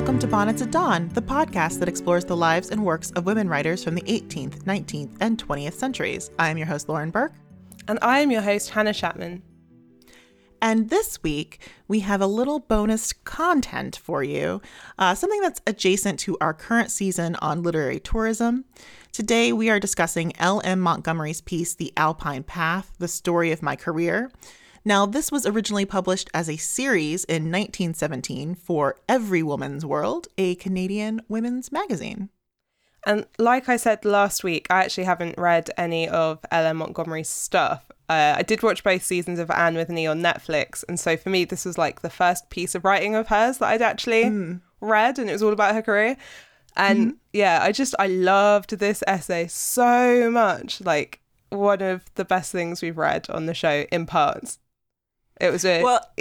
welcome to Bonnets at Dawn, the podcast that explores the lives and works of women writers from the 18th, 19th, and 20th centuries. I am your host, Lauren Burke. And I am your host, Hannah Chapman. And this week, we have a little bonus content for you, uh, something that's adjacent to our current season on literary tourism. Today, we are discussing L.M. Montgomery's piece, The Alpine Path The Story of My Career. Now, this was originally published as a series in 1917 for Everywoman's World, a Canadian women's magazine. And like I said last week, I actually haven't read any of L.M. Montgomery's stuff. Uh, I did watch both seasons of Anne with an E on Netflix. And so for me, this was like the first piece of writing of hers that I'd actually mm. read, and it was all about her career. And mm-hmm. yeah, I just, I loved this essay so much. Like, one of the best things we've read on the show in parts. It was a well.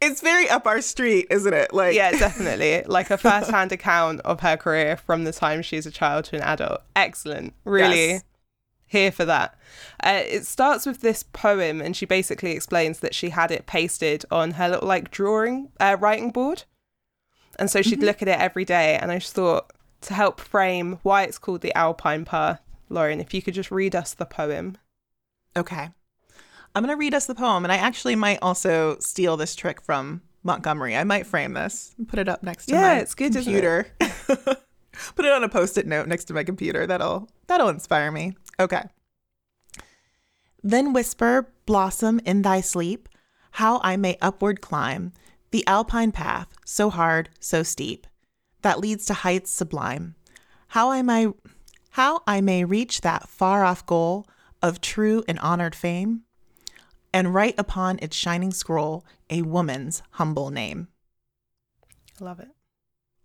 it's very up our street, isn't it? Like yeah, definitely. Like a first-hand account of her career from the time she's a child to an adult. Excellent. Really. Yes. Here for that. Uh, it starts with this poem, and she basically explains that she had it pasted on her little like drawing uh, writing board, and so she'd mm-hmm. look at it every day. And I just thought to help frame why it's called the Alpine Path, Lauren, if you could just read us the poem. Okay. I'm going to read us the poem, and I actually might also steal this trick from Montgomery. I might frame this and put it up next to yeah, my it's good, computer. It? put it on a post-it note next to my computer. That'll that'll inspire me. Okay. Then whisper, blossom in thy sleep, how I may upward climb the alpine path, so hard, so steep, that leads to heights sublime. How I may how I may reach that far off goal of true and honored fame, and write upon its shining scroll a woman's humble name. I love it.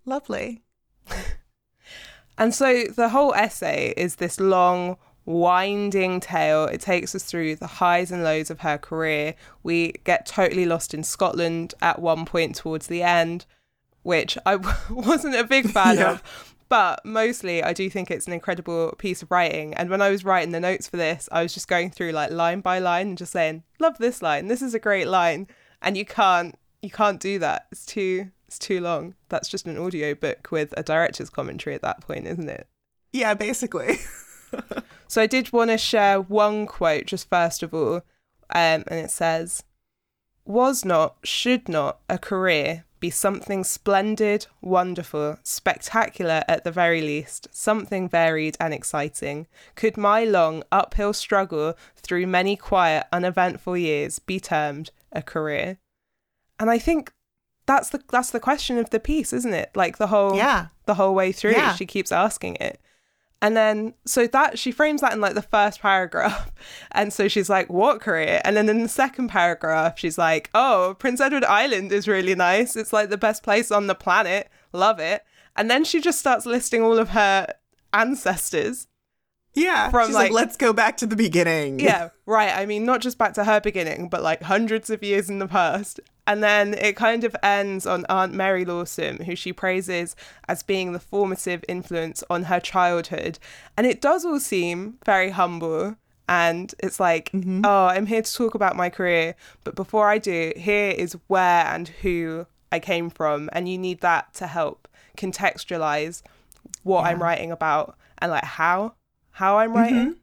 Lovely. and so the whole essay is this long, winding tale. It takes us through the highs and lows of her career. We get totally lost in Scotland at one point towards the end, which I wasn't a big fan yeah. of. But mostly, I do think it's an incredible piece of writing. And when I was writing the notes for this, I was just going through like line by line and just saying, "Love this line. This is a great line." And you can't, you can't do that. It's too, it's too long. That's just an audio book with a director's commentary at that point, isn't it? Yeah, basically. so I did want to share one quote just first of all, um, and it says, "Was not, should not, a career be something splendid, wonderful, spectacular at the very least, something varied and exciting. Could my long uphill struggle through many quiet, uneventful years be termed a career? And I think that's the that's the question of the piece, isn't it? Like the whole yeah. the whole way through, yeah. she keeps asking it. And then, so that she frames that in like the first paragraph. And so she's like, What career? And then in the second paragraph, she's like, Oh, Prince Edward Island is really nice. It's like the best place on the planet. Love it. And then she just starts listing all of her ancestors. Yeah. From like, like, let's go back to the beginning. Yeah, right. I mean, not just back to her beginning, but like hundreds of years in the past. And then it kind of ends on Aunt Mary Lawson, who she praises as being the formative influence on her childhood. And it does all seem very humble. And it's like, mm-hmm. oh, I'm here to talk about my career. But before I do, here is where and who I came from. And you need that to help contextualize what yeah. I'm writing about and like how how I'm writing. Mm-hmm.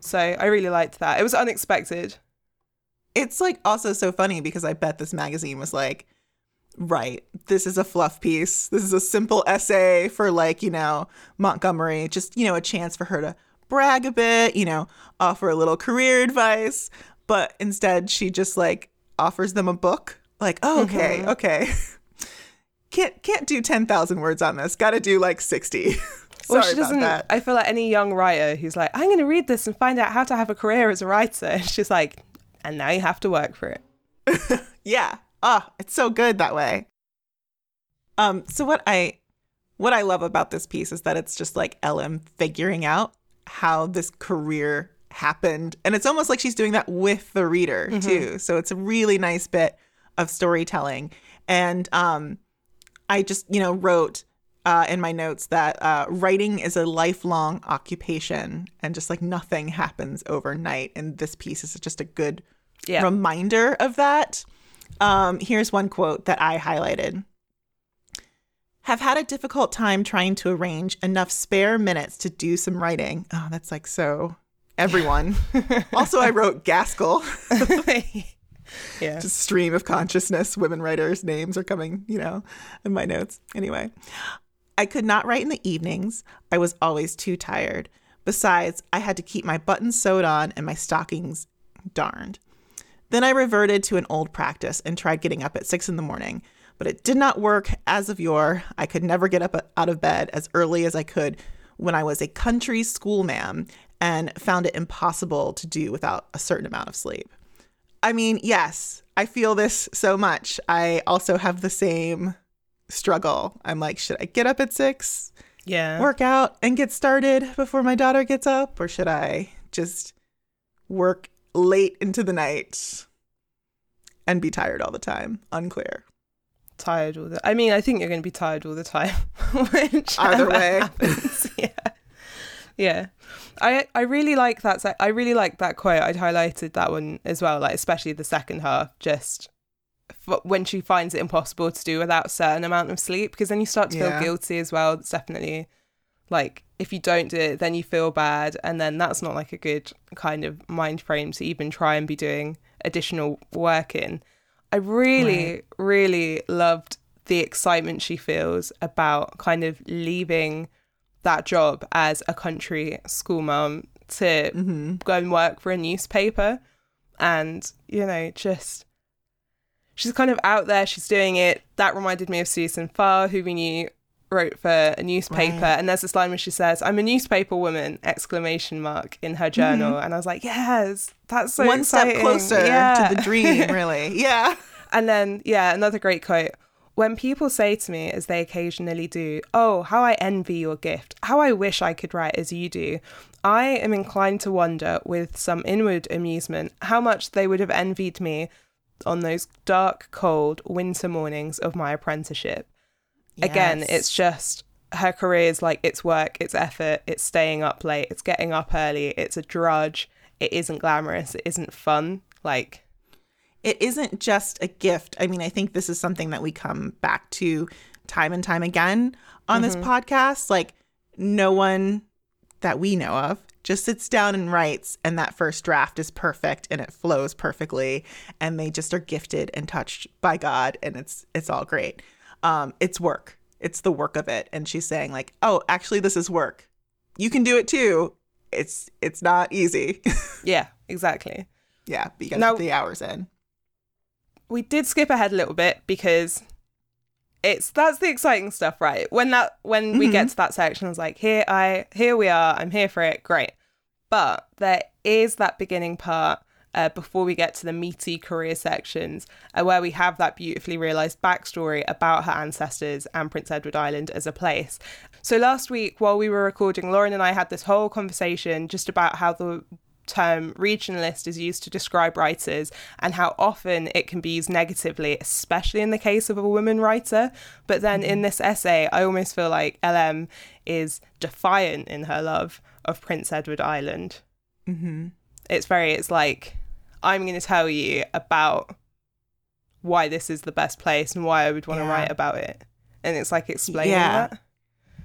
So I really liked that. It was unexpected it's like also so funny because I bet this magazine was like, right, this is a fluff piece. This is a simple essay for like, you know, Montgomery, just, you know, a chance for her to brag a bit, you know, offer a little career advice. But instead, she just like offers them a book. Like, oh, okay, mm-hmm. okay. can't can't do 10,000 words on this. Got to do like 60. Sorry well, she doesn't. That. I feel like any young writer who's like, I'm going to read this and find out how to have a career as a writer. She's like, and now you have to work for it. yeah. Ah, oh, it's so good that way. Um, so what I what I love about this piece is that it's just like LM figuring out how this career happened. And it's almost like she's doing that with the reader mm-hmm. too. So it's a really nice bit of storytelling. And um I just, you know, wrote uh, in my notes that uh, writing is a lifelong occupation and just like nothing happens overnight. And this piece is just a good yeah. reminder of that. Um, here's one quote that I highlighted Have had a difficult time trying to arrange enough spare minutes to do some writing. Oh, that's like so everyone. also, I wrote Gaskell. yeah. Just stream of consciousness. Women writers' names are coming, you know, in my notes. Anyway, I could not write in the evenings. I was always too tired. Besides, I had to keep my buttons sewed on and my stockings darned. Then I reverted to an old practice and tried getting up at six in the morning, but it did not work as of yore. I could never get up uh, out of bed as early as I could when I was a country schoolma'am and found it impossible to do without a certain amount of sleep. I mean, yes, I feel this so much. I also have the same struggle. I'm like, should I get up at six, Yeah. work out, and get started before my daughter gets up? Or should I just work late into the night and be tired all the time? Unclear. tired all the I mean, I think you're going to be tired all the time. Either way. happens. yeah. Yeah. I I really like that I really like that quote. I'd highlighted that one as well, like especially the second half just when she finds it impossible to do without a certain amount of sleep because then you start to Yeah. feel guilty as well. It's definitely like if you don't do it then you feel bad and then that's not like a good kind of mind frame to even try and be doing additional work in. I really, Right. really loved the excitement she feels about kind of leaving that job as a country school mum to hmm go and work for a newspaper. And, you know, just she's kind of out there, she's doing it. That reminded me of Susan Farr, who we knew wrote for a newspaper. Right. And there's this line where she says, I'm a newspaper woman, exclamation mark, in her journal. And I was like, yes, that's so Mm-hmm. One step closer Yeah. to the dream, really. Yeah. And then, yeah, another great quote. When people say to me, as they occasionally do, Oh, how I envy your gift, how I wish I could write as you do, I am inclined to wonder, with some inward amusement, how much they would have envied me on those dark, cold winter mornings of my apprenticeship. Again, it's just her career is like it's work, it's effort, it's staying up late, it's getting up early, it's a drudge, it isn't glamorous, it isn't fun. Like, it isn't just a gift. I mean, I think this is something that we come back to time and time again on this mm-hmm. podcast. Like, no one that we know of just sits down and writes, and that first draft is perfect and it flows perfectly, and they just are gifted and touched by God, and it's it's all great. Um, it's work. It's the work of it. And she's saying like, oh, actually, this is work. You can do it too. It's it's not easy. yeah, exactly. yeah, but you got Now- the hours in. we did skip ahead a little bit because it's that's the exciting stuff, right? When that when we get to that section, I was like, here I here we are, I'm here for it, great. But there is that beginning part uh, before we get to the meaty career sections, uh, where we have that beautifully realized backstory about her ancestors and Prince Edward Island as a place. So last week, while we were recording, Lauren and I had this whole conversation just about how the term regionalist is used to describe writers and how often it can be used negatively, especially in the case of a woman writer. But then in this essay, I almost feel like LM is defiant in her love of Prince Edward Island. Mm-hmm. It's very, it's like, I'm going to tell you about why this is the best place and why I would want to Yeah. write about it. And it's like explaining Yeah. that.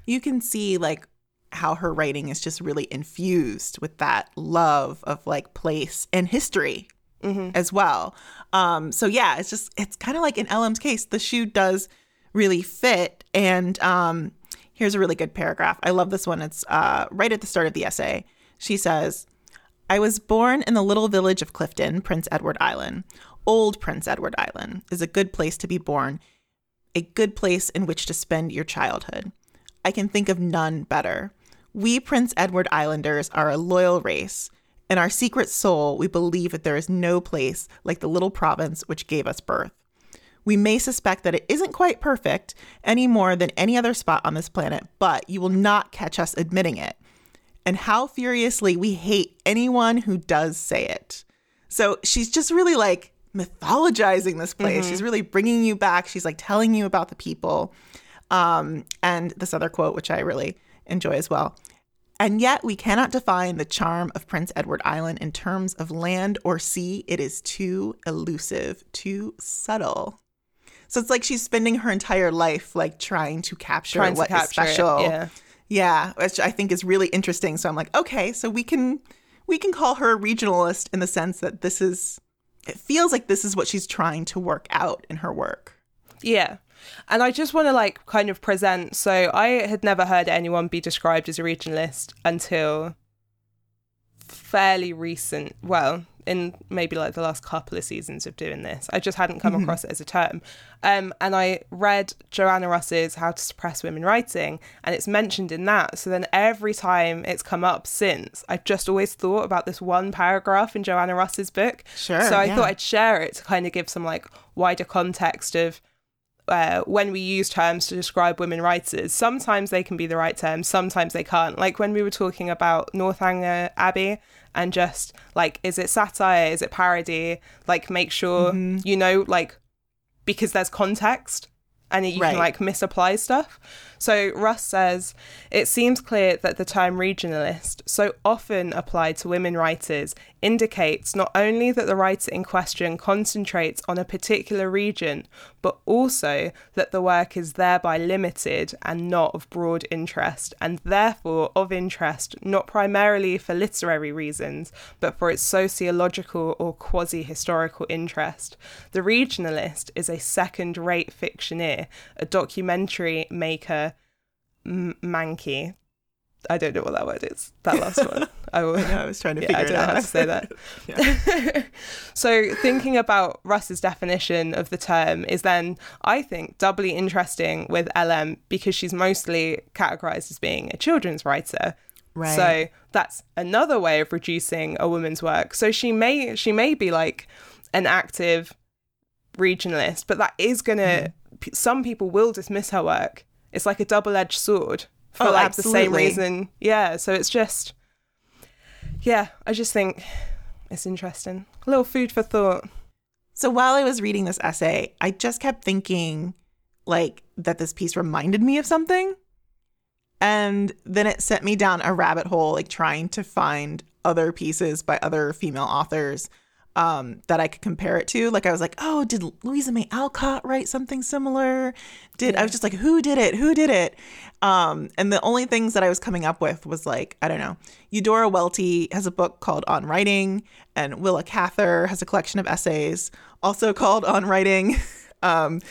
you can see like how her writing is just really infused with that love of like place and history Mm-hmm. as well. Um, so yeah, it's just it's kind of like in LM's case, the shoe does really fit. And um, here's a really good paragraph. I love this one. It's uh, right at the start of the essay. She says, I was born in the little village of Clifton, Prince Edward Island. Old Prince Edward Island is a good place to be born, a good place in which to spend your childhood. I can think of none better. We Prince Edward Islanders are a loyal race. In our secret soul, we believe that there is no place like the little province which gave us birth. We may suspect that it isn't quite perfect any more than any other spot on this planet, but you will not catch us admitting it. And how furiously we hate anyone who does say it. So she's just really like mythologizing this place. She's really bringing you back. She's like telling you about the people. Um, and this other quote, which I really enjoy as well. And yet, we cannot define the charm of Prince Edward Island in terms of land or sea. It is too elusive, too subtle. So it's like she's spending her entire life like trying to capture Trying to what is capture it, special. yeah. Yeah, which I think is really interesting. So I'm like, okay, so we can we can call her a regionalist in the sense that this is it feels like this is what she's trying to work out in her work. Yeah. And I just want to like kind of present. So I had never heard anyone be described as a regionalist until fairly recent. Well, in maybe like the last couple of seasons of doing this, I just hadn't come across it as a term. Um, and I read Joanna Russ's How to Suppress Women Writing, and it's mentioned in that. So then every time it's come up since, I've just always thought about this one paragraph in Joanna Russ's book. Sure, So I yeah. thought I'd share it to kind of give some like wider context of uh, when we use terms to describe women writers, sometimes they can be the right terms, sometimes they can't. Like when we were talking about Northanger Abbey and just like, is it satire? Is it parody? Like, make sure Mm-hmm. you know, like, because there's context and you Right. can like misapply stuff. So Russ says it seems clear that the term regionalist, so often applied to women writers, indicates not only that the writer in question concentrates on a particular region, but also that the work is thereby limited and not of broad interest, and therefore of interest not primarily for literary reasons, but for its sociological or quasi historical interest. The regionalist is a second rate fictioneer, a documentary maker, m- manky. I don't know what that word is. That last one. I will. I was trying to Yeah, figure I don't it know out. how to say that. so, thinking about Russ's definition of the term is then, I think, doubly interesting with LM because she's mostly categorized as being a children's writer. Right. So that's another way of reducing a woman's work. So she may she may be like an active regionalist, but that is gonna. Mm-hmm. p Some people will dismiss her work. It's like a double edged sword for Oh, like the same reason. Yeah. So it's just. Yeah, I just think it's interesting. A little food for thought. So while I was reading this essay, I just kept thinking like that this piece reminded me of something. And then it sent me down a rabbit hole, like trying to find other pieces by other female authors um, that I could compare it to. Like I was like, oh, did Louisa May Alcott write something similar? Did I was just like, who did it? Who did it? Um, and the only things that I was coming up with was like, I don't know. Eudora Welty has a book called On Writing, and Willa Cather has a collection of essays also called On Writing. um,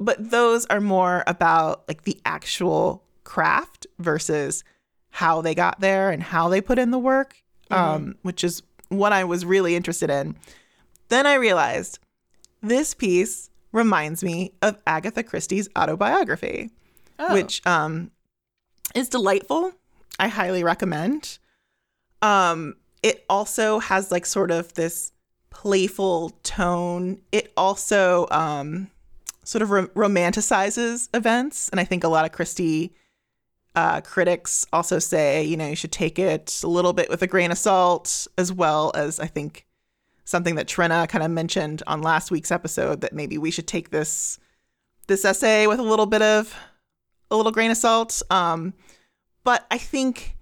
but those are more about like the actual craft versus how they got there and how they put in the work, um, which is what I was really interested in. Then I realized this piece reminds me of Agatha Christie's autobiography, Oh. which um, is delightful. I highly recommend. Um, it also has like sort of this playful tone. It also um, sort of rom- romanticizes events, and I think a lot of Christie uh, critics also say, you know, you should take it a little bit with a grain of salt, as well as I think something that Trina kind of mentioned on last week's episode that maybe we should take this this essay with a little bit of a little grain of salt. Um, but I think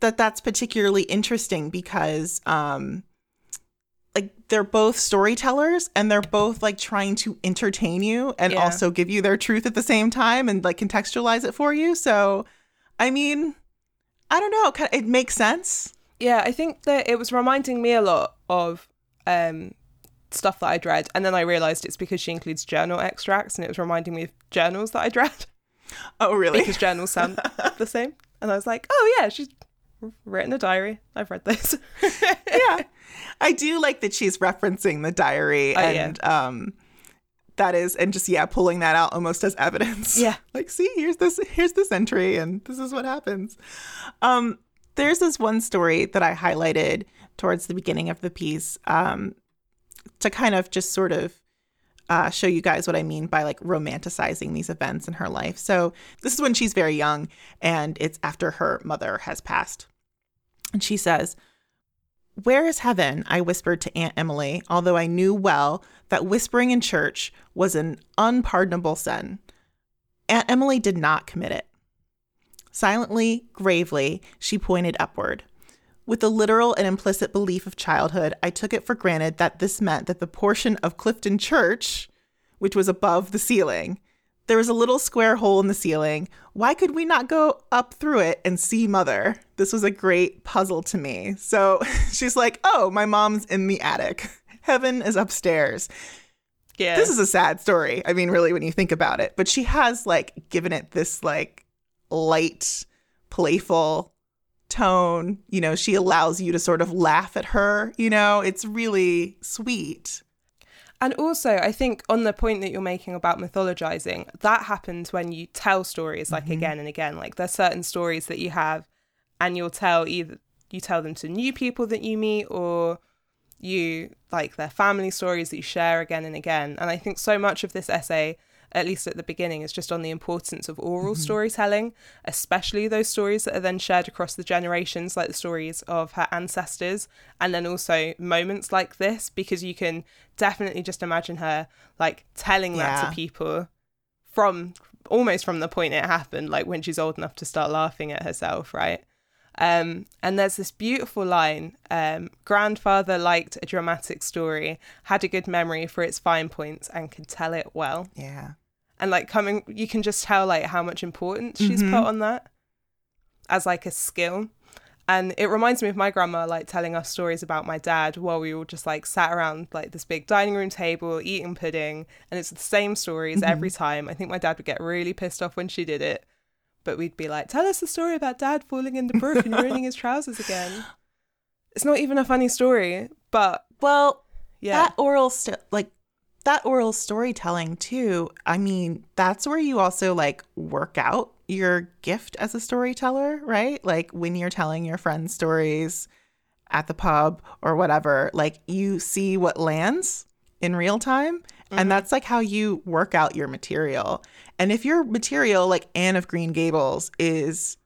that that's particularly interesting because um, like they're both storytellers and they're both like trying to entertain you and Yeah. also give you their truth at the same time and like contextualize it for you. So, I mean, I don't know, it makes sense. Yeah, I think that it was reminding me a lot of um, stuff that I'd read, and then I realised it's because she includes journal extracts, and it was reminding me of journals that I'd read Oh, really? because journals sound the same. And I was like, oh yeah, she's written a diary. I've read this. yeah. I do like that she's referencing the diary Oh, yeah. and um that is and just yeah, pulling that out almost as evidence. Yeah. Like, see, here's this here's this entry and this is what happens. Um there's this one story that I highlighted towards the beginning of the piece um to kind of just sort of uh, show you guys what I mean by like romanticizing these events in her life. So, this is when she's very young and it's after her mother has passed. And she says, Where is heaven? I whispered to Aunt Emily, although I knew well that whispering in church was an unpardonable sin. Aunt Emily did not commit it. Silently, gravely, she pointed upward. With the literal and implicit belief of childhood, I took it for granted that this meant that the portion of Clifton Church which was above the ceiling. There was a little square hole in the ceiling. Why could we not go up through it and see mother? This was a great puzzle to me. So she's like, Oh, my mom's in the attic. Heaven is upstairs. Yeah. This is a sad story. I mean, really, when you think about it. But she has like given it this like light, playful tone. You know, she allows you to sort of laugh at her. You know, it's really sweet. And also, I think on the point that you're making about mythologizing, that happens when you tell stories like mm-hmm. again and again. Like there's certain stories that you have, and you'll tell either you tell them to new people that you meet, or you like their family stories that you share again and again. And I think so much of this essay, at least at the beginning, is just on the importance of oral storytelling, especially those stories that are then shared across the generations, like the stories of her ancestors, and then also moments like this, because you can definitely just imagine her like telling that to people from almost from the point it happened, like when she's old enough to start laughing at herself, right? Um, and there's this beautiful line um, Grandfather liked a dramatic story, had a good memory for its fine points, and could tell it well. Yeah. And like coming, you can just tell like how much importance she's put mm-hmm. on that as like a skill. And it reminds me of my grandma like telling us stories about my dad while we all just like sat around like this big dining room table eating pudding. And it's the same stories mm-hmm. every time. I think my dad would get really pissed off when she did it. But we'd be like, tell us the story about dad falling in the brook and ruining his trousers again. It's not even a funny story, but Well, yeah. that oral st- like that oral storytelling too. I mean, that's where you also like work out your gift as a storyteller, right? Like when you're telling your friends stories at the pub or whatever, like you see what lands in real time. And mm-hmm. that's like how you work out your material. And if your material, like Anne of Green Gables, is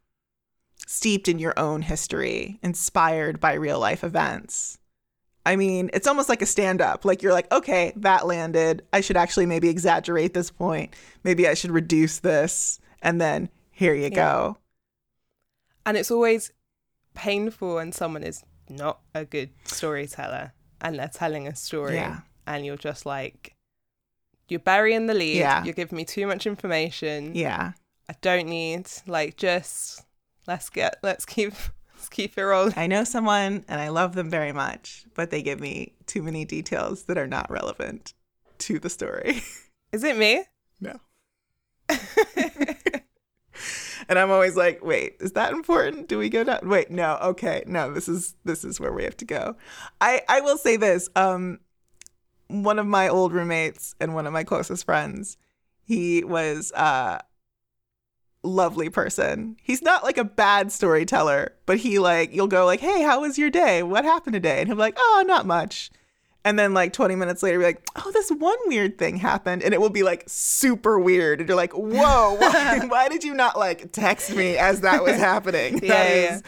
steeped in your own history, inspired by real life events, I mean, it's almost like a stand up. Like you're like, okay, that landed. I should actually maybe exaggerate this point. Maybe I should reduce this. And then here you go. And it's always painful when someone is not a good storyteller and they're telling a story Yeah. and you're just like, you're burying the lead. Yeah. You're giving me too much information. Yeah. I don't need like just let's get let's keep keep it rolling. I know someone and I love them very much, but they give me too many details that are not relevant to the story. Is it me? no. and I'm always like, wait, is that important? Do we go down? Wait, no, okay, no, this is this is where we have to go. I I will say this. Um, one of my old roommates and one of my closest friends, he was uh lovely person. He's not like a bad storyteller, but he like you'll go like, "Hey, how was your day? What happened today?" And he'll be like, "Oh, not much." And then like 20 minutes later, be like, "Oh, this one weird thing happened," and it will be like super weird, and you're like, "Whoa, why, why did you not like text me as that was happening?" Yeah, That yeah, is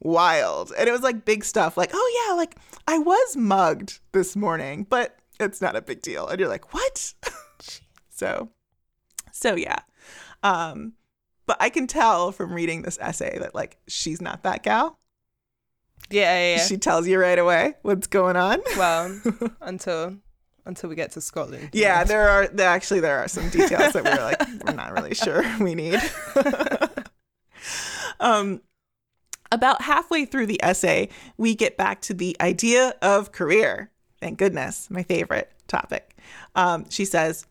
wild. And it was like big stuff, like, "Oh yeah, like I was mugged this morning, but it's not a big deal." And you're like, "What?" so, so yeah. Um, but I can tell from reading this essay that like she's not that gal. Yeah, yeah, yeah. She tells you right away what's going on. well, until until we get to Scotland. Yeah, there are there, actually there are some details that we're like we're not really sure we need. um about halfway through the essay, we get back to the idea of career. Thank goodness, my favorite topic. Um, she says,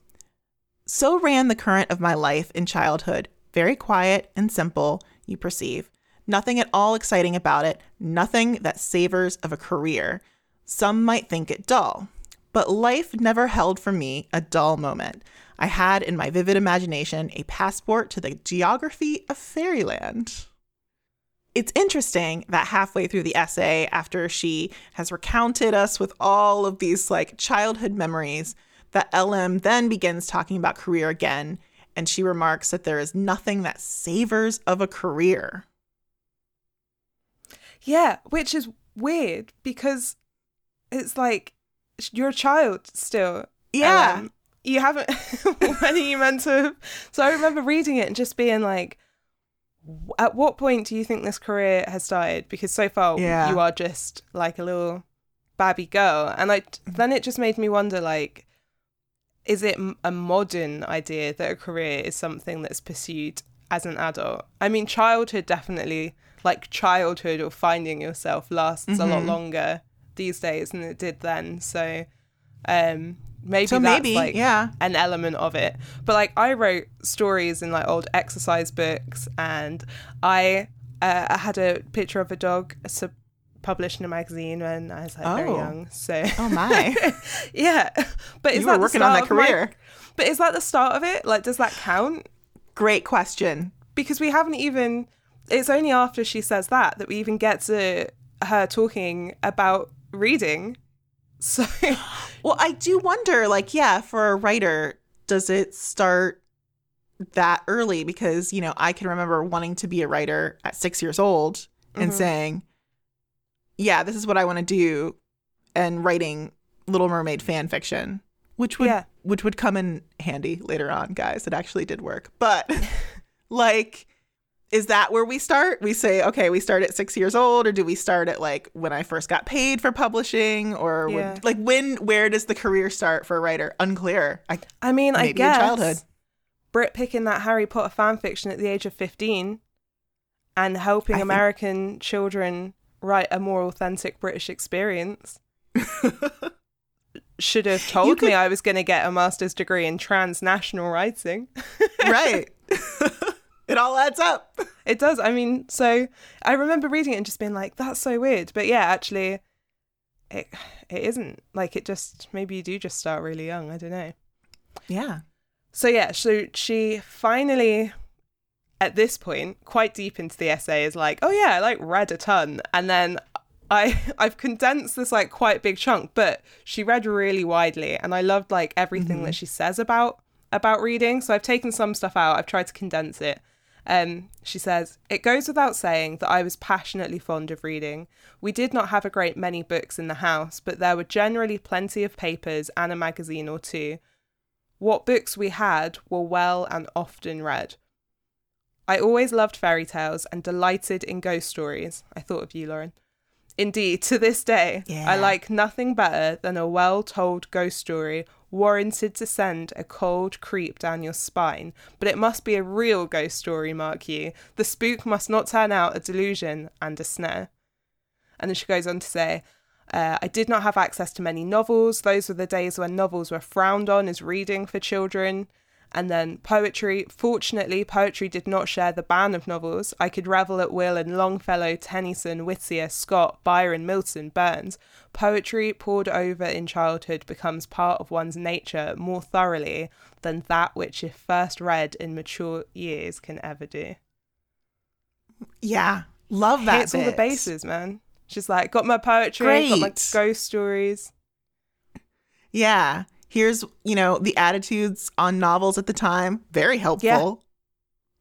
So ran the current of my life in childhood, very quiet and simple, you perceive. Nothing at all exciting about it, nothing that savors of a career. Some might think it dull, but life never held for me a dull moment. I had in my vivid imagination a passport to the geography of fairyland. It's interesting that halfway through the essay, after she has recounted us with all of these like childhood memories, that LM then begins talking about career again, and she remarks that there is nothing that savors of a career. Yeah, which is weird because it's like you're a child still. Yeah. Um, you haven't. when are you meant to? So I remember reading it and just being like, at what point do you think this career has started? Because so far Yeah. you are just like a little babby girl, and like then it just made me wonder like. Is it a modern idea that a career is something that's pursued as an adult? I mean, childhood definitely, like childhood or finding yourself lasts a lot Mhm. longer these days than it did then. So, um, maybe So that's maybe, like yeah. an element of it. But like I wrote stories in like old exercise books, and I uh, I had a picture of a dog published in a magazine when I was like very Oh. young. So Oh my. yeah, but is you that were the working on start that of my- career. but is that the start of it? Like, does that count? Great question. Because we haven't even. It's only after she says that that we even get to her talking about reading. So Well, I do wonder, like, yeah, for a writer, does it start that early? Because, you know, I can remember wanting to be a writer at six years old and Mhm. saying, yeah, this is what I want to do, and writing Little Mermaid fan fiction, which would Yeah. which would come in handy later on, guys. It actually did work. But like is that where we start? We say, okay, we start at six years old, or do we start at like when I first got paid for publishing, or when- like when? Where does the career start for a writer? Unclear. I, I mean, I guess childhood. Brit picking that Harry Potter fan fiction at the age of fifteen, and helping I think- American children write a more authentic British experience. Should have told could- me I was going to get a master's degree in transnational writing. right. it all adds up. It does. I mean, so I remember reading it and just being like, "That's so weird." But yeah, actually, it it isn't. Like, it just maybe you do just start really young. I don't know. Yeah. So yeah, so she finally, at this point, quite deep into the essay, is like, "Oh yeah, I like read a ton," and then. I I've condensed this like quite big chunk, but she read really widely, and I loved like everything that she says about about reading. So I've taken some stuff out. I've tried to condense it. Um, she says, It goes without saying that I was passionately fond of reading. We did not have a great many books in the house, but there were generally plenty of papers and a magazine or two. What books we had were well and often read. I always loved fairy tales and delighted in ghost stories. I thought of you, Lauren. Indeed, to this day, I like nothing better than a well told ghost story warranted to send a cold creep down your spine. But it must be a real ghost story, mark you. The spook must not turn out a delusion and a snare. And then she goes on to say, uh, I did not have access to many novels. Those were the days when novels were frowned on as reading for children. And then poetry. Fortunately, poetry did not share the ban of novels. I could revel at will in Longfellow, Tennyson, Whittier, Scott, Byron, Milton, Burns. Poetry poured over in childhood becomes part of one's nature more thoroughly than that which, if first read in mature years, can ever do. Yeah. Love that. Hits all the bases, man. She's like, got my poetry, got my ghost stories. Yeah. Here's, you know, the attitudes on novels at the time. Very helpful.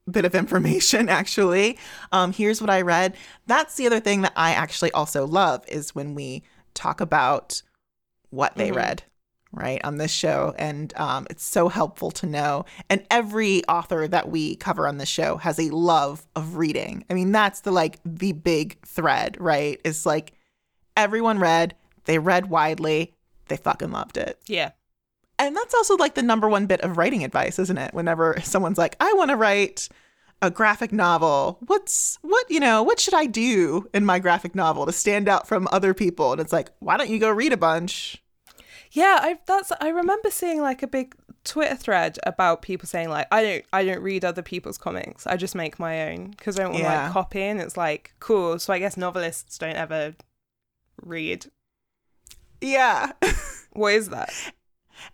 Yeah. Bit of information, actually. Um, here's what I read. That's the other thing that I actually also love is when we talk about what they Mhm. read, right, on this show. And um, it's so helpful to know. And every author that we cover on this show has a love of reading. I mean, that's the like the big thread, right? It's like everyone read, they read widely, they fucking loved it. Yeah. And that's also like the number one bit of writing advice, isn't it? Whenever someone's like, I want to write a graphic novel, what's what, you know, what should I do in my graphic novel to stand out from other people? And it's like, why don't you go read a bunch? Yeah, I that's I remember seeing like a big Twitter thread about people saying like I don't I don't read other people's comics. I just make my own because I don't want to Yeah. like copy. And it's like cool. So I guess novelists don't ever read. Yeah. What is that?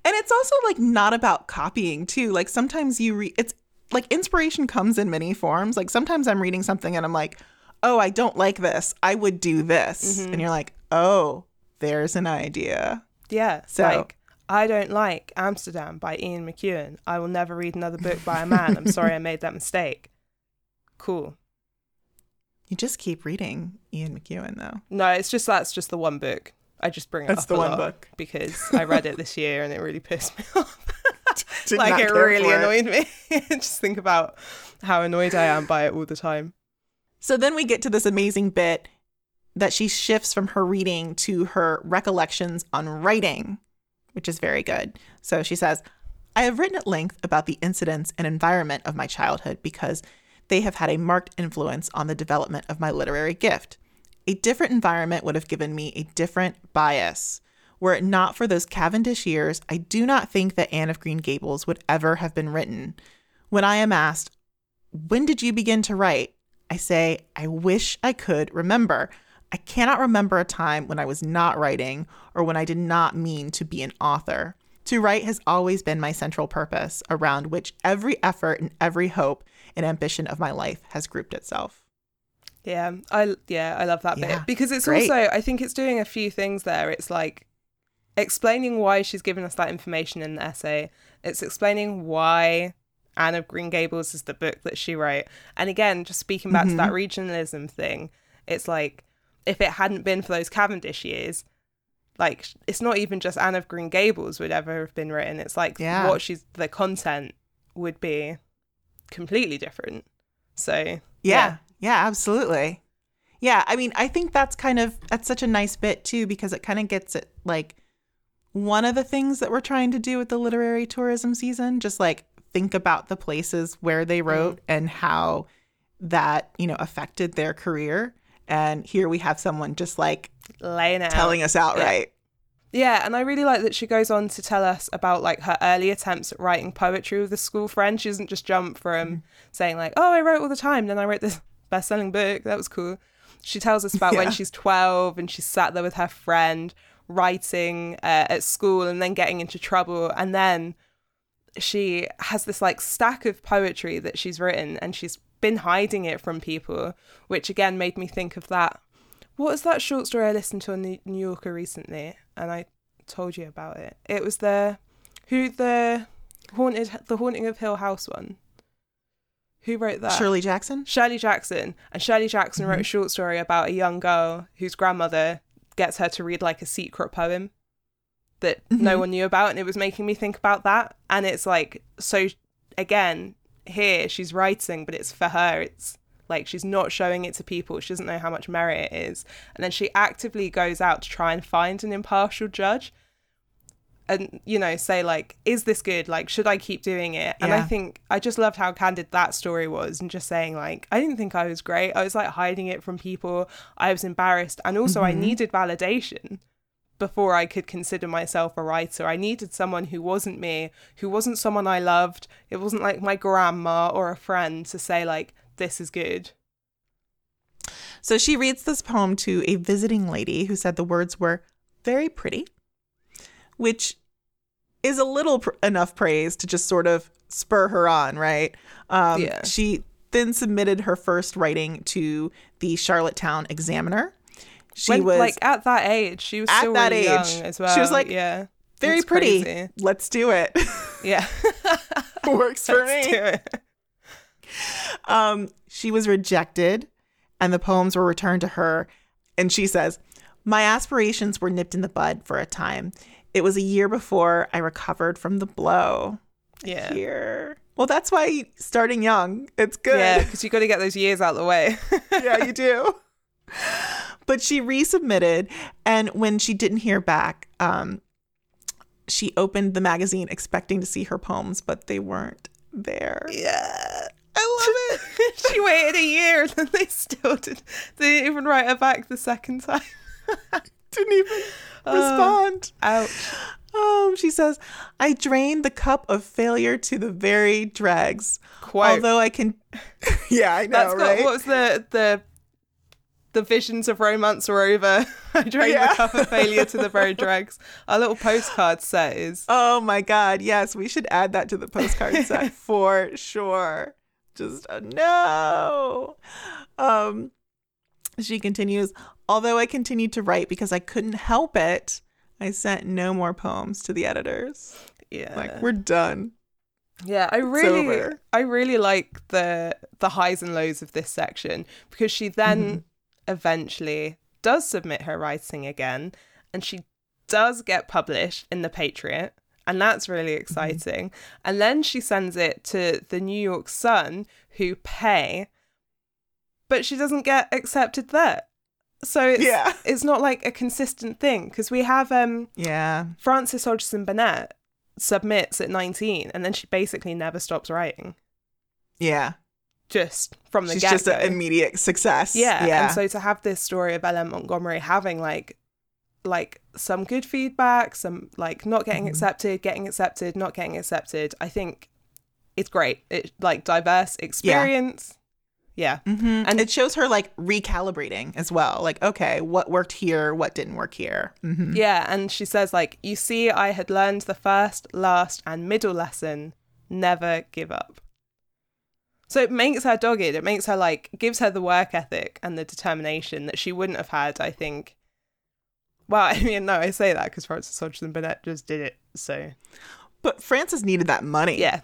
And it's also like not about copying too. Like sometimes you read it's like inspiration comes in many forms. Like sometimes I'm reading something and I'm like, "Oh, I don't like this. I would do this." Mhm. And you're like, "Oh, there's an idea." Yeah. So- like I don't like Amsterdam by Ian McEwan. I will never read another book by a man. I'm sorry I made that mistake. Cool. You just keep reading Ian McEwan though. No, it's just that's just the one book. I just bring it That's up the a one lot book. because I read it this year and it really pissed me off. Like it really for it. annoyed me. just think about how annoyed I am by it all the time. So then we get to this amazing bit that she shifts from her reading to her recollections on writing, which is very good. So she says, I have written at length about the incidents and environment of my childhood because they have had a marked influence on the development of my literary gift. A different environment would have given me a different bias. Were it not for those Cavendish years, I do not think that Anne of Green Gables would ever have been written. When I am asked, When did you begin to write? I say, I wish I could remember. I cannot remember a time when I was not writing or when I did not mean to be an author. To write has always been my central purpose, around which every effort and every hope and ambition of my life has grouped itself. Yeah, I yeah, I love that Yeah, bit because it's great. also I think it's doing a few things there. It's like explaining why she's given us that information in the essay. It's explaining why Anne of Green Gables is the book that she wrote. And again, just speaking back to that mm-hmm. regionalism thing, it's like if it hadn't been for those Cavendish years, like it's not even just Anne of Green Gables would ever have been written. It's like Yeah. what she's the content would be completely different. So Yeah, yeah, absolutely. Yeah, I mean, I think that's kind of that's such a nice bit too because it kind of gets it like one of the things that we're trying to do with the literary tourism season, just like think about the places where they wrote mm. and how that, you know, affected their career. And here we have someone just like laying it telling us outright. Yeah, and I really like that she goes on to tell us about like her early attempts at writing poetry with a school friend. She doesn't just jump from mm-hmm. saying like, "Oh, I wrote all the time, then I wrote this best-selling book. That was cool." She tells us about Yeah. when she's 12 and she sat there with her friend writing uh, at school and then getting into trouble and then she has this like stack of poetry that she's written and she's been hiding it from people, which again made me think of that. What was that short story I listened to on the New Yorker recently? And I told you about it. It was the who the haunted the haunting of Hill House one. Who wrote that? Shirley Jackson? Shirley Jackson. And Shirley Jackson wrote a mm-hmm. short story about a young girl whose grandmother gets her to read like a secret poem that no mm-hmm. one knew about. And it was making me think about that. And it's like, so again, here she's writing, but it's for her. It's like she's not showing it to people. She doesn't know how much merit it is. And then she actively goes out to try and find an impartial judge and you know say like is this good? Like should i keep doing it? And i think i just loved how candid that story was and just saying like i didn't think i was great. I was like hiding it from people. I was embarrassed. And also i mm-hmm. needed validation before i could consider myself a writer. I needed someone who wasn't me who wasn't someone i loved. It wasn't like my grandma or a friend to say like this is good. So she reads this poem to a visiting lady who said the words were very pretty, which is a little pr- enough praise to just sort of spur her on, right? Um, Yeah. She then submitted her first writing to the Charlottetown Examiner. She when, was like at that age she was At that really age, young as well she was, like, yeah very It's pretty. crazy. Let's do it. yeah Works for Let's me. do it. Um, she was rejected, and the poems were returned to her. And she says, My aspirations were nipped in the bud for a time. It was a year before I recovered from the blow. yeah Here. Well, that's why starting young, it's good. Yeah, because you got to get those years out of the way. yeah, you do. But she resubmitted, and when she didn't hear back, um, she opened the magazine expecting to see her poems, but they weren't there. yeah. I love it. she waited a year and then they still did. They didn't even write her back the second time. Didn't even respond. Ouch. Um, she says, I drained the cup of failure to the very dregs. Quote. Although I can, yeah, I know, That's got right? what was the the the visions of romance are over. I drained Yeah. the cup of failure to the very dregs. Our little postcard set is Oh my God. Yes, we should add that to the postcard set for sure. Just uh, no. Um, she continues, although I continued to write because I couldn't help it, I sent no more poems to the editors. yeah. Like, we're done. Yeah, I really. I really like the the highs and lows of this section because she then Mm-hmm. eventually does submit her writing again, and she does get published in the Patriot, and that's really Mm-hmm. exciting. And then she sends it to the New York Sun, who pay, but she doesn't get accepted there. So it's Yeah. it's not like a consistent thing because we have um Yeah. Frances Hodgson Burnett submits at 19 and then she basically never stops writing Yeah. just from the She's get just an immediate success. yeah. Yeah. and so to have this story of L.M. Montgomery having like like some good feedback some like not getting Mhm. accepted getting accepted not getting accepted i think it's great it like diverse experience yeah, Mhm. And- and it shows her like recalibrating as well. Like, okay, what worked here, what didn't work here. Mhm. Yeah, and she says like, "You see, I had learned the first, last, and middle lesson: never give up." So it makes her dogged. It makes her like gives her the work ethic and the determination that she wouldn't have had. I think. Well, I mean, no, I say that because Frances Hodgson Burnett just did it. So But Frances needed that money. yeah,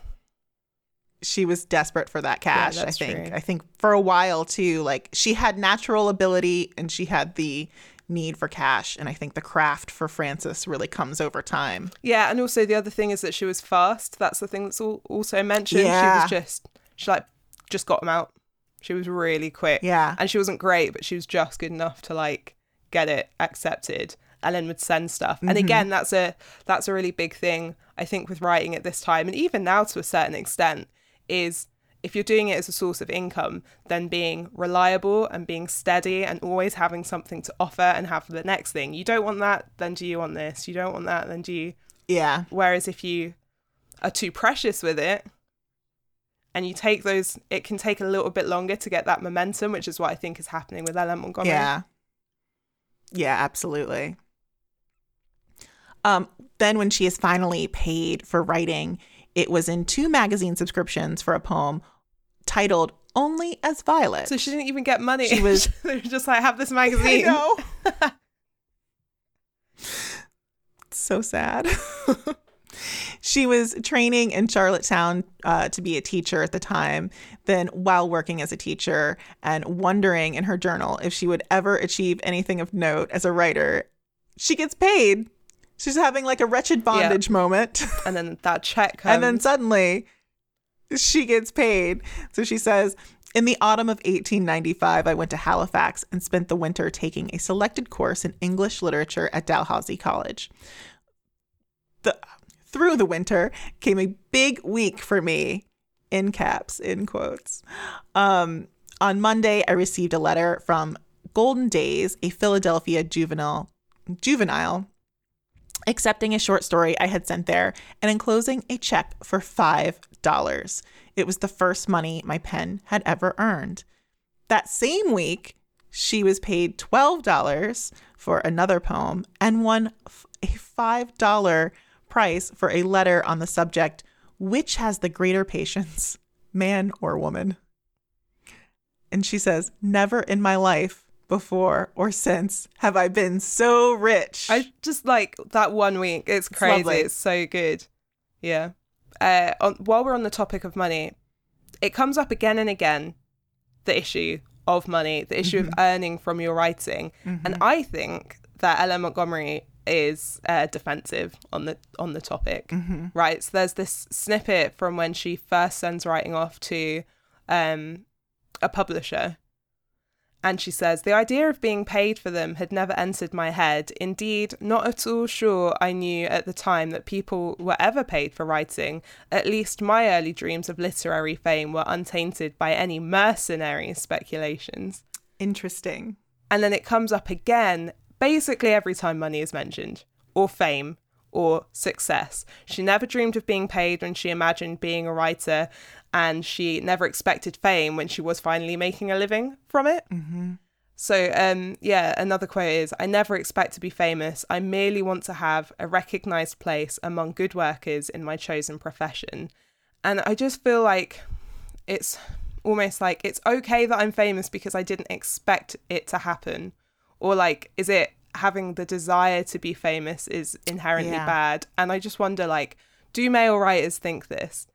She was desperate for that cash, I think. true. I think for a while too, like she had natural ability and she had the need for cash. And I think the craft for Frances really comes over time. yeah, and also the other thing is that she was fast. That's the thing that's all, also mentioned. She was just she like just got them out. She was really quick. Yeah. and she wasn't great, but she was just good enough to like get it accepted. Then would send stuff. And mm-hmm. again, that's a that's a really big thing I think with writing at this time, and even now to a certain extent, is if you're doing it as a source of income, then being reliable and being steady and always having something to offer and have the next thing. You don't want that, then do you want this? You don't want that, then do you? Yeah. Whereas if you are too precious with it and you take those, it can take a little bit longer to get that momentum, which is what I think is happening with L.M. Montgomery. Yeah. Yeah, absolutely. Um, then when she is finally paid for writing, it was in two magazine subscriptions for a poem titled Only a Violet. So she didn't even get money. She was- they were just like, have this I magazine. know. so sad. she was training in Charlottetown uh, to be a teacher at the time. Then, while working as a teacher and wondering in her journal if she would ever achieve anything of note as a writer, she gets paid. She's having like a wretched bondage moment. And then that check comes. And then suddenly she gets paid. So she says, in the autumn of 1895, I went to Halifax and spent the winter taking a selected course in English literature at Dalhousie College. The, through the winter came a big week for me, in caps, in quotes. Um, on Monday, I received a letter from Golden Days, a Philadelphia juvenile juvenile accepting a short story I had sent there and enclosing a check for $5. It was the first money my pen had ever earned. That same week, she was paid $12 for another poem and won a $5 price for a letter on the subject Which has the greater patience, man or woman? And she says, Never in my life before or since have I been so rich. I just like that one week. It's crazy. lovely. It's so good. Yeah. Uh, on, while we're on the topic of money, it comes up again and again the issue of money, the issue of earning from your writing, and I think that L.M. Montgomery is uh, defensive on the on the topic, right? So there's this snippet from when she first sends writing off to um, a publisher and she says, The idea of being paid for them had never entered my head. Indeed, not at all sure I knew at the time that people were ever paid for writing. At least my early dreams of literary fame were untainted by any mercenary speculations. Interesting. And then it comes up again basically every time money is mentioned, or fame, or success. She never dreamed of being paid when she imagined being a writer, and she never expected fame when she was finally making a living from it. Mm-hmm. So, um, yeah, another quote is I never expect to be famous. I merely want to have a recognized place among good workers in my chosen profession. And I just feel like it's almost like it's okay that I'm famous because I didn't expect it to happen. Or like, is it having the desire to be famous is inherently Yeah. bad? And I just wonder, like, do male writers think this?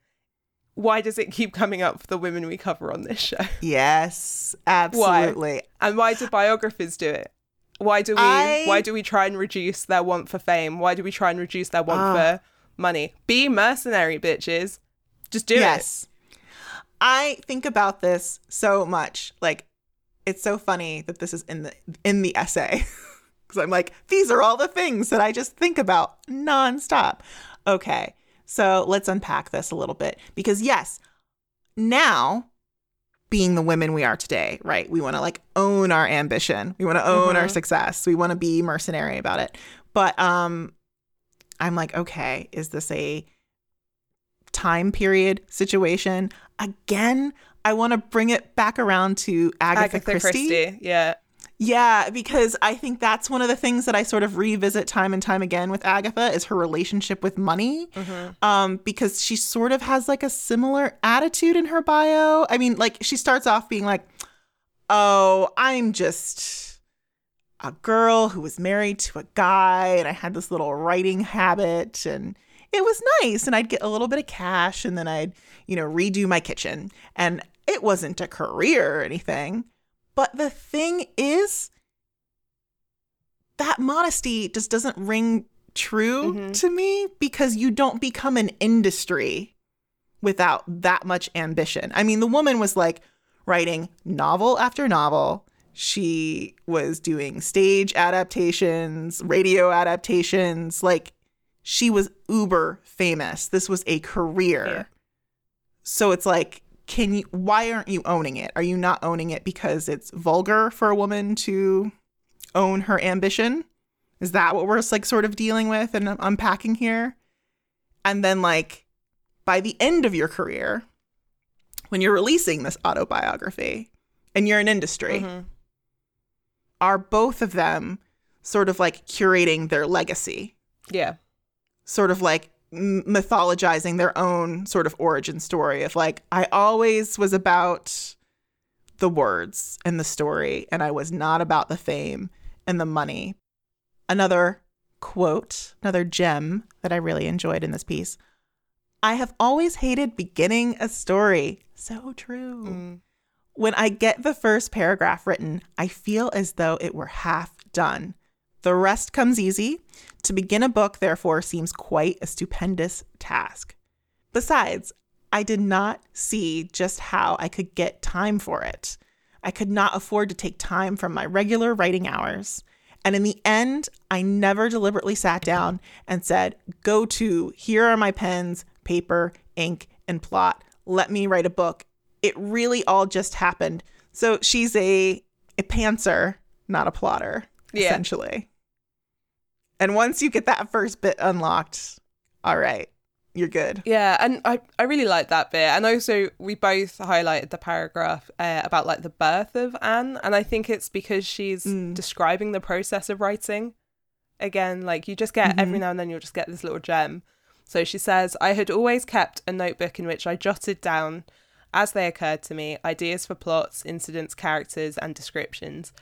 Why does it keep coming up for the women we cover on this show? Yes, absolutely. And why do biographers do it? Why do we I- why do we try and reduce their want for fame? Why do we try and reduce their want Ah. for money? Be mercenary, bitches. Just do it. yes. I think about this so much. Like it's so funny that this is in the in the essay. Cuz I'm like these are all the things that I just think about nonstop. Okay. So let's unpack this a little bit because, yes, now being the women we are today, right? We want to like own our ambition. We want to own our Mhm. success. We want to be mercenary about it. But um I'm like, okay, is this a time period situation? Again, I want to bring it back around to Agatha, Christie. Yeah. Yeah, because I think that's one of the things that I sort of revisit time and time again with Agatha is her relationship with money. Mhm. Um, because she sort of has like a similar attitude in her bio. I mean, like she starts off being like, "Oh, I'm just a girl who was married to a guy, and I had this little writing habit, and it was nice. And I'd get a little bit of cash, and then I'd, you know, redo my kitchen, and it wasn't a career or anything." But the thing is, that modesty just doesn't ring true Mhm. to me because you don't become an industry without that much ambition. I mean, the woman was like writing novel after novel. She was doing stage adaptations, radio adaptations. Like, she was uber famous. This was a career. Yeah. So it's like, can you, why aren't you owning it? Are you not owning it because it's vulgar for a woman to own her ambition? Is that what we're like sort of dealing with and unpacking here? And then, like, by the end of your career, when you're releasing this autobiography and you're in industry, Mhm. are both of them sort of like curating their legacy, Yeah. sort of like mythologizing their own sort of origin story of like, I always was about the words and the story, and I was not about the fame and the money. Another quote, another gem that I really enjoyed in this piece. I have always hated beginning a story. So true. Mm. When I get the first paragraph written, I feel as though it were half done. The rest comes easy. To begin a book, therefore, seems quite a stupendous task. Besides, I did not see just how I could get time for it. I could not afford to take time from my regular writing hours. And in the end, I never deliberately sat down and said, Go to, here are my pens, paper, ink, and plot. Let me write a book. It really all just happened. So she's a, a pantser, not a plotter, Yeah. essentially. And once you get that first bit unlocked, all right, you're good. Yeah, and I, I really like that bit. And also, we both highlighted the paragraph uh, about like the birth of Anne, and I think it's because she's Mm. describing the process of writing. Again, like you just get every Mhm. now and then you'll just get this little gem. So she says, I had always kept a notebook in which I jotted down, as they occurred to me, ideas for plots, incidents, characters, and descriptions.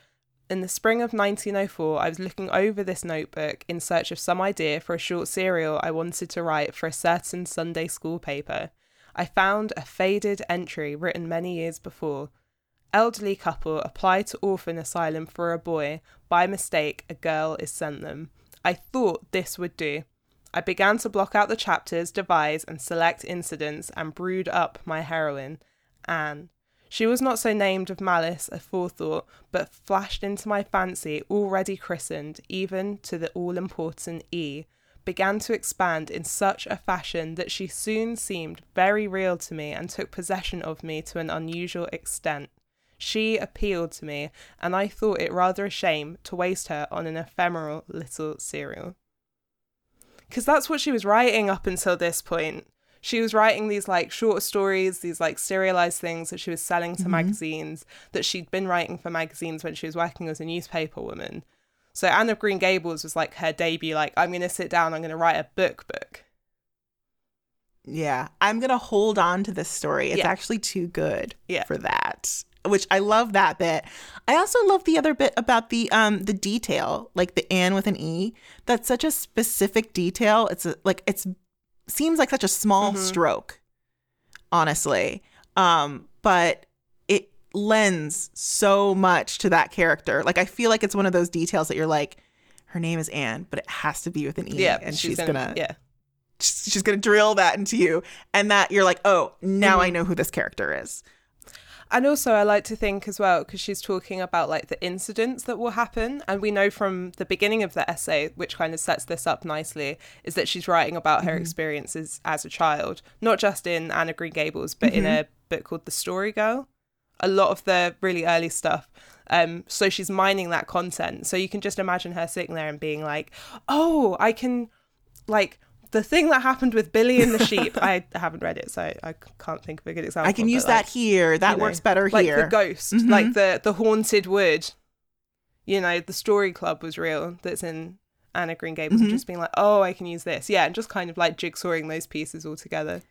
In the spring of 1904, I was looking over this notebook in search of some idea for a short serial I wanted to write for a certain Sunday school paper. I found a faded entry written many years before. Elderly couple apply to orphan asylum for a boy. By mistake, a girl is sent them. I thought this would do. I began to block out the chapters, devise and select incidents, and brood up my heroine, Anne. She was not so named of malice aforethought, but flashed into my fancy, already christened, even to the all important E, began to expand in such a fashion that she soon seemed very real to me and took possession of me to an unusual extent. She appealed to me, and I thought it rather a shame to waste her on an ephemeral little serial. Because that's what she was writing up until this point she was writing these like short stories, these like serialized things that she was selling to Mhm. magazines that she'd been writing for magazines when she was working as a newspaper woman. So Anne of Green Gables was like her debut, like, I'm gonna sit down, I'm gonna write a book book. Yeah, I'm gonna hold on to this story. It's Yeah. actually too good Yeah. for that. Which I love that bit. I also love the other bit about the um the detail, like the Anne with an E. That's such a specific detail. It's a, like it's seems like such a small Mhm. stroke, honestly. Um, but it lends so much to that character. Like I feel like it's one of those details that you're like, her name is Anne, but it has to be with an E, Yeah, and she's, gonna yeah. she's she's gonna drill that into you and that you're like oh now Mm-hmm. i know who this character is And also, I like to think as well, because she's talking about like the incidents that will happen. And we know from the beginning of the essay, which kind of sets this up nicely, is that she's writing about her experiences as a child, not just in Anne of Green Gables, but in a book called The Story Girl. A lot of the really early stuff. Um, so she's mining that content. So you can just imagine her sitting there and being like, oh, I can, like, the thing that happened with Billy and the sheep. I haven't read it, so I, I can't think of a good example. I can use like, that here. That you know, works better like here. the ghost, Mhm. like the the haunted wood. You know, the story club was real. That's in Anne of Green Gables, Mhm. and just being like, oh, I can use this, yeah, and just kind of like jigsawing those pieces all together.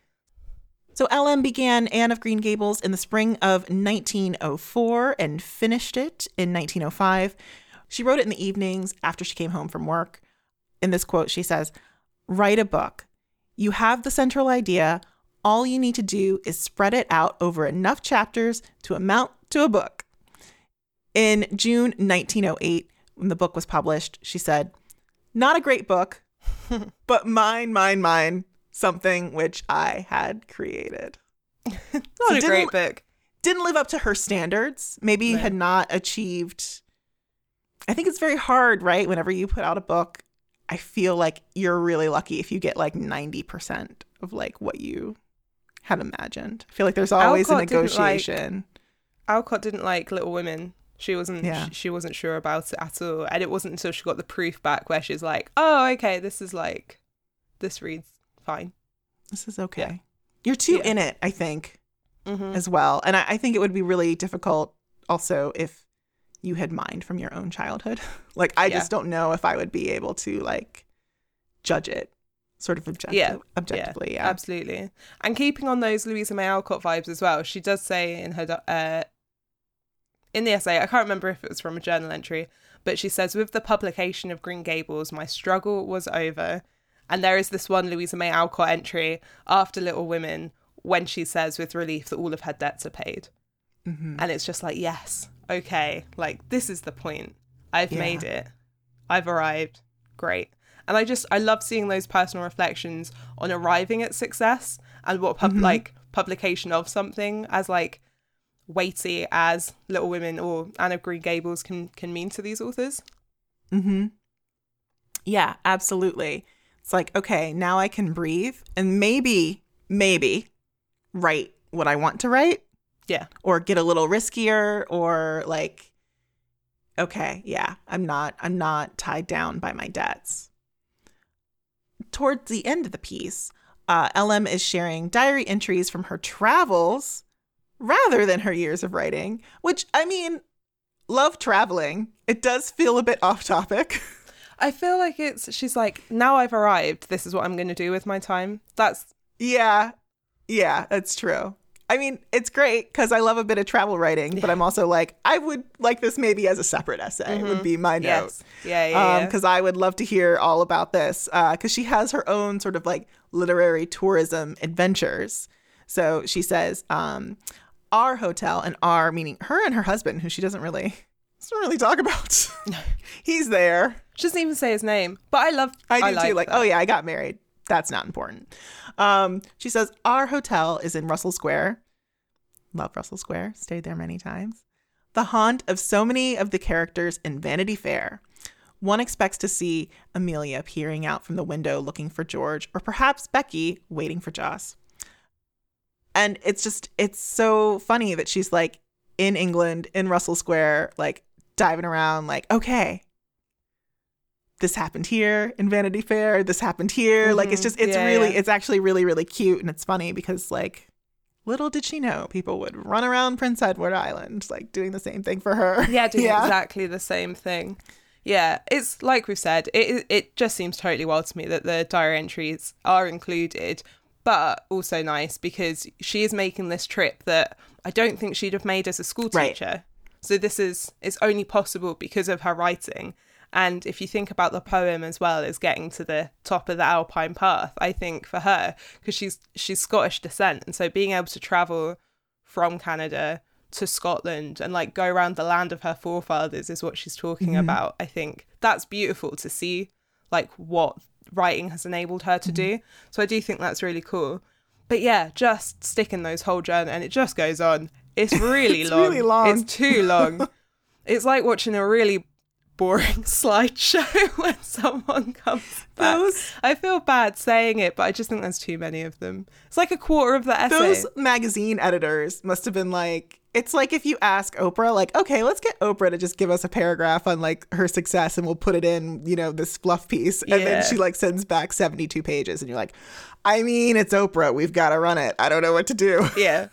So LM began Anne of Green Gables in the spring of 1904 and finished it in 1905. She wrote it in the evenings after she came home from work. In this quote, she says, Write a book. You have the central idea. All you need to do is spread it out over enough chapters to amount to a book. In June 1908, when the book was published, she said, Not a great book, but mine, mine, mine, something which I had created. Not So a didn't- great book. Didn't live up to her standards, maybe No. had not achieved. I think it's very hard, right? Whenever you put out a book, I feel like you're really lucky if you get like 90% of like what you had imagined. I feel like there's always Alcott a didn't like- negotiation. Alcott didn't like Little Women. She wasn't. Yeah. She, wasn't sure about it at all, and it wasn't until she got the proof back where she's like, "Oh, okay, this is like, this reads fine." this is okay. You're too Yeah. in it, I think. hmm as well. And I, I think it would be really difficult also if you had mined from your own childhood. like I Yeah. just don't know if I would be able to like judge it sort of objective, Yeah. objectively. Yeah. Absolutely. And keeping on those Louisa May Alcott vibes as well, she does say in her uh, in the essay, I can't remember if it was from a journal entry, but she says, "With the publication of Green Gables, my struggle was over." And there is this one Louisa May Alcott entry after Little Women when she says with relief that all of her debts are paid. Mhm. And it's just like, yes, okay, like this is the point. I've Yeah. made it. I've arrived. Great. And I just I love seeing those personal reflections on arriving at success and what pub- Mhm. like publication of something as like weighty as Little Women or Anne of Green Gables can can mean to these authors. Mm-hmm. Yeah, absolutely. It's like, okay, now I can breathe and maybe, maybe write what I want to write Yeah. or get a little riskier or like, okay, yeah, I'm not, I'm not tied down by my debts. Towards the end of the piece, uh, LM is sharing diary entries from her travels rather than her years of writing, which I mean, love traveling. It does feel a bit off topic. I feel like it's she's like, now I've arrived, this is what I'm gonna do with my time. That's yeah, yeah, that's true. I mean, it's great because I love a bit of travel writing, but I'm also like, I would like this maybe as a separate essay, would mm-hmm. be my note. yes. Yeah, yeah. yeah. Um, because I would love to hear all about this uh, because she has her own sort of like literary tourism adventures. So she says, um, our hotel and our meaning her and her husband, who she doesn't really doesn't really talk about. He's there. She doesn't even say his name. But I love I do like too. Like, that. oh yeah, I got married. That's not important. Um, she says our hotel is in Russell Square. Love Russell Square. Stayed there many times. The haunt of so many of the characters in Vanity Fair. One expects to see Amelia peering out from the window looking for George, or perhaps Becky waiting for Jos. And it's just, it's so funny that she's like in England, in Russell Square, like diving around, like, okay, this happened here in Vanity Fair. This happened here. Like it's Mhm. just it's Yeah, really yeah. it's actually really really cute and it's funny because like little did she know people would run around Prince Edward Island like doing the same thing for her. Yeah, doing exactly the same thing. Yeah, it's like we've said, it it just seems totally wild to me that the diary entries are included, but also nice because she is making this trip that I don't think she'd have made as a school Right. teacher. So this is it's only possible because of her writing. And if you think about the poem as well as getting to the top of the Alpine path, I think for her, because she's she's Scottish descent, and so being able to travel from Canada to Scotland and like go around the land of her forefathers is what she's talking mm-hmm. about. I think that's beautiful to see, like what writing has enabled her to mm-hmm. do. So I do think that's really cool. But yeah, just sticking those whole journey, and it just goes on. It's really It's long. really long. It's too long. it's like watching a really boring slideshow when someone comes back. Those I feel bad saying it, but I just think there's too many of them. It's like a quarter of the essay. those magazine editors must have been like it's like if you ask Oprah like okay let's get Oprah to just give us a paragraph on like her success and we'll put it in you know this fluff piece and Yeah. then she like sends back 72 pages and you're like I mean it's Oprah we've got to run it I don't know what to do yeah.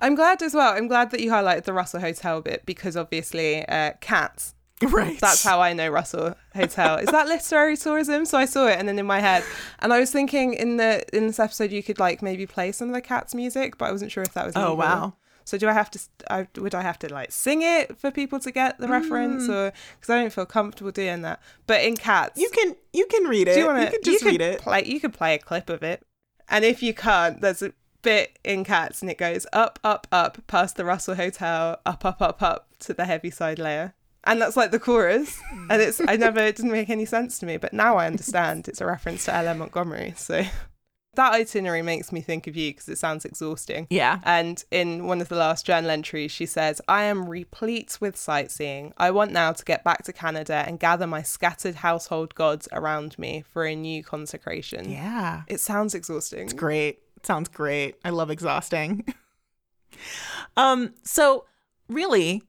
I'm glad as well. I'm glad that you highlighted the Russell Hotel bit because obviously uh, cats right That's how I know Russell Hotel. Is that literary tourism? So I saw it and then in my head. And I was thinking in the in this episode you could like maybe play some of the cats music, but I wasn't sure if that was oh legal. wow So do I have to I, would I have to like sing it for people to get the reference Mm. or cuz I don't feel comfortable doing that. But in cats you can you can read it do you want to can just read it Play you could play a clip of it. And if you can't, there's a bit in cats and it goes up up up past the Russell Hotel, up up up up to the Heaviside layer. And that's like the chorus. And it's I never it didn't make any sense to me, but now I understand it's a reference to L.M. Montgomery. So that itinerary makes me think of you because it sounds exhausting. yeah And in one of the last journal entries, she says, I am replete with sightseeing. I want now to get back to Canada and gather my scattered household gods around me for a new consecration. yeah It sounds exhausting. It's great. It sounds great. I love exhausting. um, so really,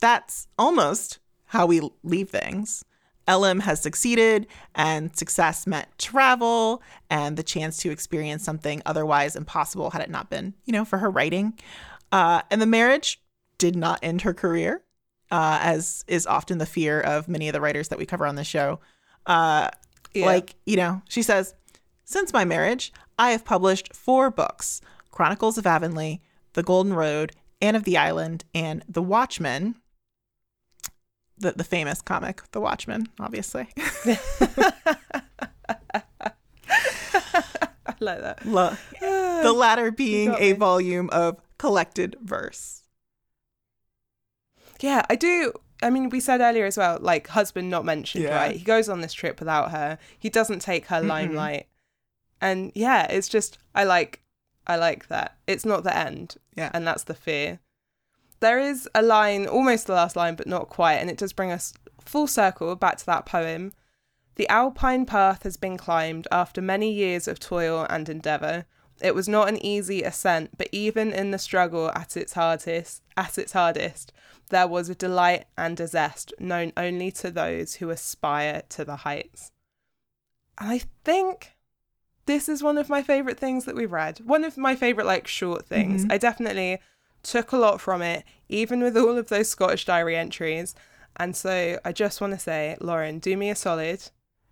that's almost how we leave things. LM has succeeded, and success meant travel and the chance to experience something otherwise impossible had it not been, you know, for her writing. Uh, and the marriage did not end her career, uh, as is often the fear of many of the writers that we cover on the show. Uh, Yeah. like, you know, she says, Since my marriage, I have published four books Chronicles of Avonlea, The Golden Road, Anne of the Island, and The Watchman. The, the famous comic, The Watchmen, obviously. I like that. Lo- the latter being a me. volume of collected verse. Yeah, I do. I mean, we said earlier as well, like husband not mentioned, Yeah. right? He goes on this trip without her. He doesn't take her limelight. And yeah, it's just I like I like that. It's not the end. Yeah. And that's the fear. There is a line, almost the last line, but not quite, and it does bring us full circle back to that poem. The alpine path has been climbed after many years of toil and endeavour. It was not an easy ascent, but even in the struggle at its hardest, at its hardest, there was a delight and a zest known only to those who aspire to the heights. And I think this is one of my favorite things that we've read. One of my favorite like short things. Mhm. I definitely took a lot from it, even with all of those Scottish diary entries. And so I just want to say, Lauren, do me a solid.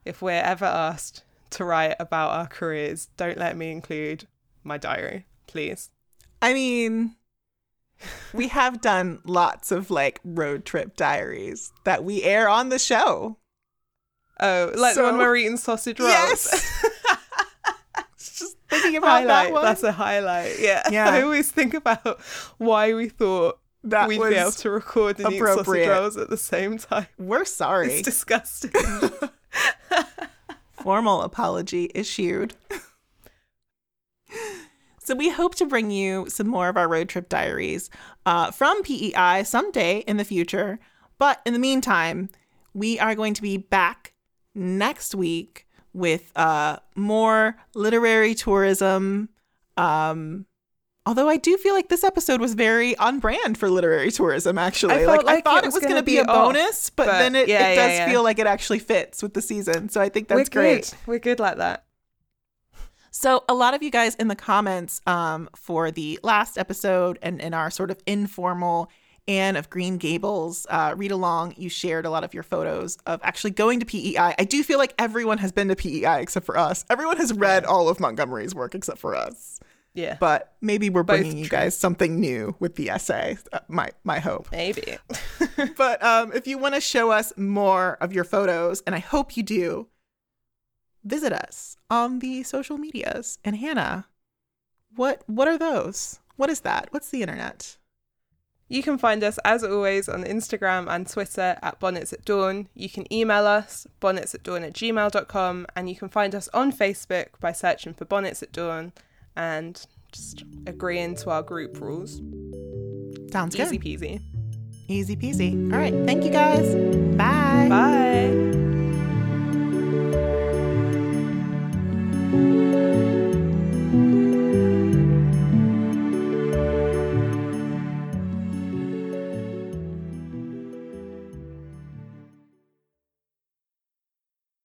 If we're ever asked to write about our careers, don't let me include my diary, please. I mean, we have done lots of like road trip diaries that we air on the show. Oh, like the one So- where we're eating sausage rolls. Yes. Just thinking about highlight. that one. That's a highlight. Yeah. Yeah. I always think about why we thought that we'd was be able to record and eat sausage rolls at the same time. We're sorry. It's disgusting. Formal apology issued. so we hope to bring you some more of our road trip diaries uh, from PEI someday in the future. But in the meantime, we are going to be back next week with uh, more literary tourism. Um, although I do feel like this episode was very on brand for literary tourism. Actually, I felt like, I thought it was was going gonna be a off, bonus, but, but then it, yeah, it yeah, does yeah. feel like it actually fits with the season. So I think that's We're great. We're good like that. So, a lot of you guys in the comments um, for the last episode and in our sort of informal Anne of Green Gables uh, read along, you shared a lot of your photos of actually going to PEI. I do feel like everyone has been to PEI except for us. Everyone has read all of Montgomery's work except for us. Yeah. But maybe we're Both bringing you guys something new with the essay. Uh, my my hope. Maybe. But um, if you want to show us more of your photos, and I hope you do, visit us on the social medias. And Hannah, what what are those? What is that? What's the internet? You can find us, as always, on Instagram and Twitter at Bonnets at Dawn. You can email us, bonnets at dawn at gmail.com, and you can find us on Facebook by searching for Bonnets at Dawn and just agreeing to our group rules. Sounds Easy good. Easy peasy. Easy peasy. All right. Thank you guys. Bye. Bye.